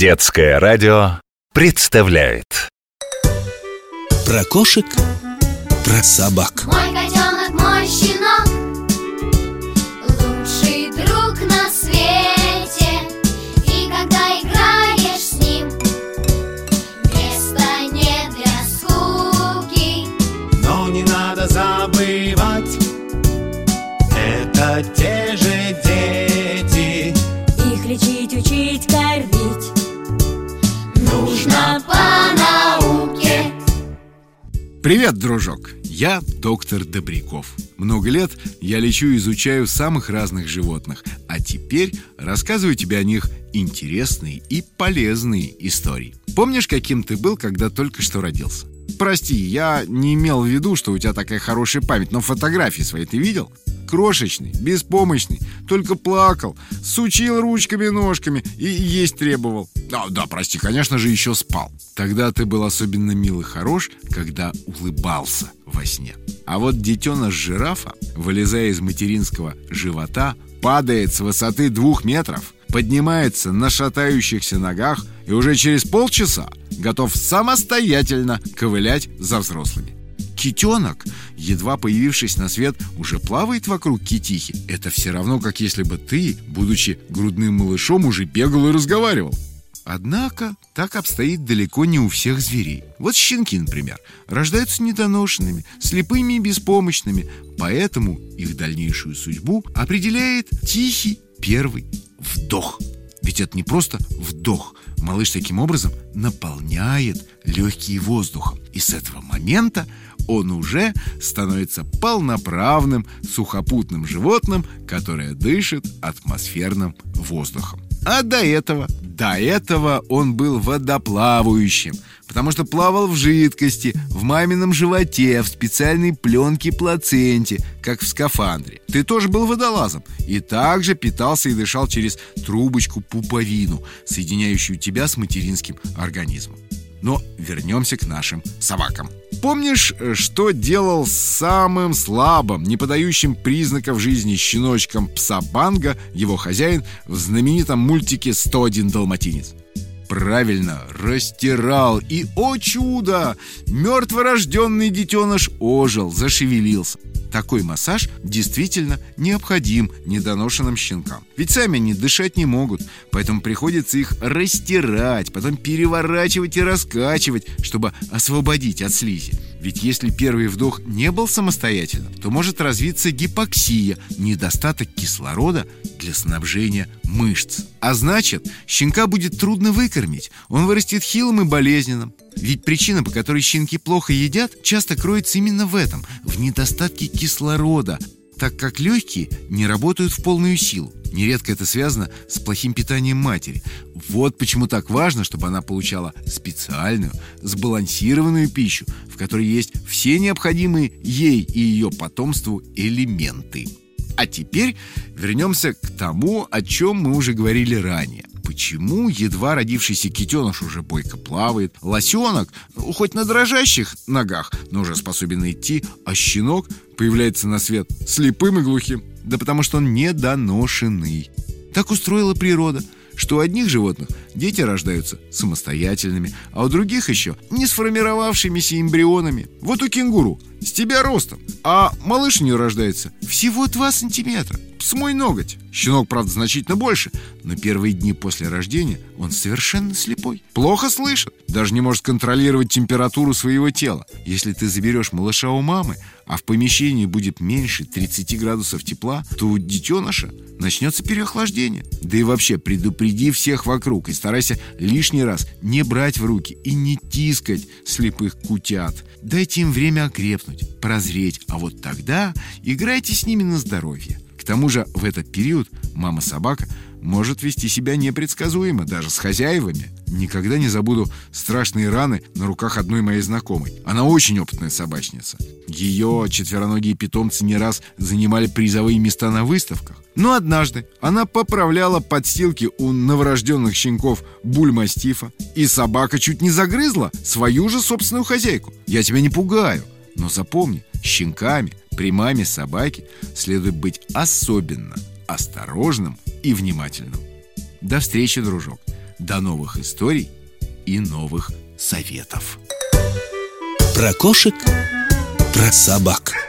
Детское радио представляет. Про кошек, про собак. Мой котенок, мой щенок Привет, дружок! Я доктор Добряков. Много лет я лечу и изучаю самых разных животных, а теперь рассказываю тебе о них интересные и полезные истории. Помнишь, каким ты был, когда только что родился? Прости, я не имел в виду, что у тебя такая хорошая память, но фотографии свои ты видел? Крошечный, беспомощный, только плакал, сучил ручками-ножками и есть требовал. Да, да, прости, конечно же, еще спал. Тогда ты был особенно мил и хорош, когда улыбался во сне. А вот детеныш жирафа, вылезая из материнского живота, падает с высоты двух метров, поднимается на шатающихся ногах и уже через полчаса готов самостоятельно ковылять за взрослыми. Китенок, едва появившись на свет, уже плавает вокруг китихи. Это все равно, как если бы ты, будучи грудным малышом, уже бегал и разговаривал. Однако так обстоит далеко не у всех зверей. Вот щенки, например, рождаются недоношенными, слепыми и беспомощными, поэтому их дальнейшую судьбу определяет тихий первый вдох. Ведь это не просто вдох. Малыш таким образом наполняет легкие воздухом. И с этого момента он уже становится полноправным сухопутным животным, которое дышит атмосферным воздухом. А до этого, до этого он был водоплавающим, потому что плавал в жидкости, в мамином животе, в специальной пленке плаценте, как в скафандре. Ты тоже был водолазом и также питался и дышал через трубочку пуповину, соединяющую тебя с материнским организмом. Но вернемся к нашим собакам. Помнишь, э, что делал самым слабым, не подающим признаков жизни щеночком пса Банга его хозяин в знаменитом мультике «101 далматинец»? Правильно, растирал, и, о чудо, мертворожденный детеныш ожил, зашевелился. Такой массаж действительно необходим недоношенным щенкам. Ведь сами они дышать не могут, поэтому приходится их растирать, потом переворачивать и раскачивать, чтобы освободить от слизи. Ведь если первый вдох не был самостоятельным, то может развиться гипоксия, недостаток кислорода для снабжения мышц. А значит, щенка будет трудно выкормить, он вырастет хилым и болезненным. Ведь причина, по которой щенки плохо едят, часто кроется именно в этом, в недостатке кислорода, так как легкие не работают в полную силу. Нередко это связано с плохим питанием матери. Вот почему так важно, чтобы она получала специальную, сбалансированную пищу, в которой есть все необходимые ей и ее потомству элементы. А теперь вернемся к тому, о чем мы уже говорили ранее. Почему едва родившийся китеныш уже бойко плавает, лосенок, ну, хоть на дрожащих ногах, но уже способен идти, а щенок появляется на свет слепым и глухим? Да потому что он недоношенный. Так устроила природа – что у одних животных дети рождаются самостоятельными, а у других еще не сформировавшимися эмбрионами. Вот у кенгуру с тебя ростом, а малыш у нее рождается всего 2 сантиметра. С мой ноготь. Щенок, правда, значительно больше, но первые дни после рождения он совершенно слепой. Плохо слышит, даже не может контролировать температуру своего тела. Если ты заберешь малыша у мамы, а в помещении будет меньше 30 градусов тепла, то у детеныша начнется переохлаждение. Да и вообще предупреди всех вокруг и старайся лишний раз не брать в руки и не тискать слепых кутят. Дайте им время окрепнуть, прозреть, а вот тогда играйте с ними на здоровье. Тому же в этот период мама-собака может вести себя непредсказуемо, даже с хозяевами. Никогда не забуду страшные раны на руках одной моей знакомой. Она очень опытная собачница. Ее четвероногие питомцы не раз занимали призовые места на выставках. Но однажды она поправляла подстилки у новорожденных щенков бульмастифа, и собака чуть не загрызла свою же собственную хозяйку. Я тебя не пугаю, но запомни, щенками при маме собаки следует быть особенно осторожным и внимательным. До встречи, дружок. До новых историй и новых советов. Про кошек, про собак.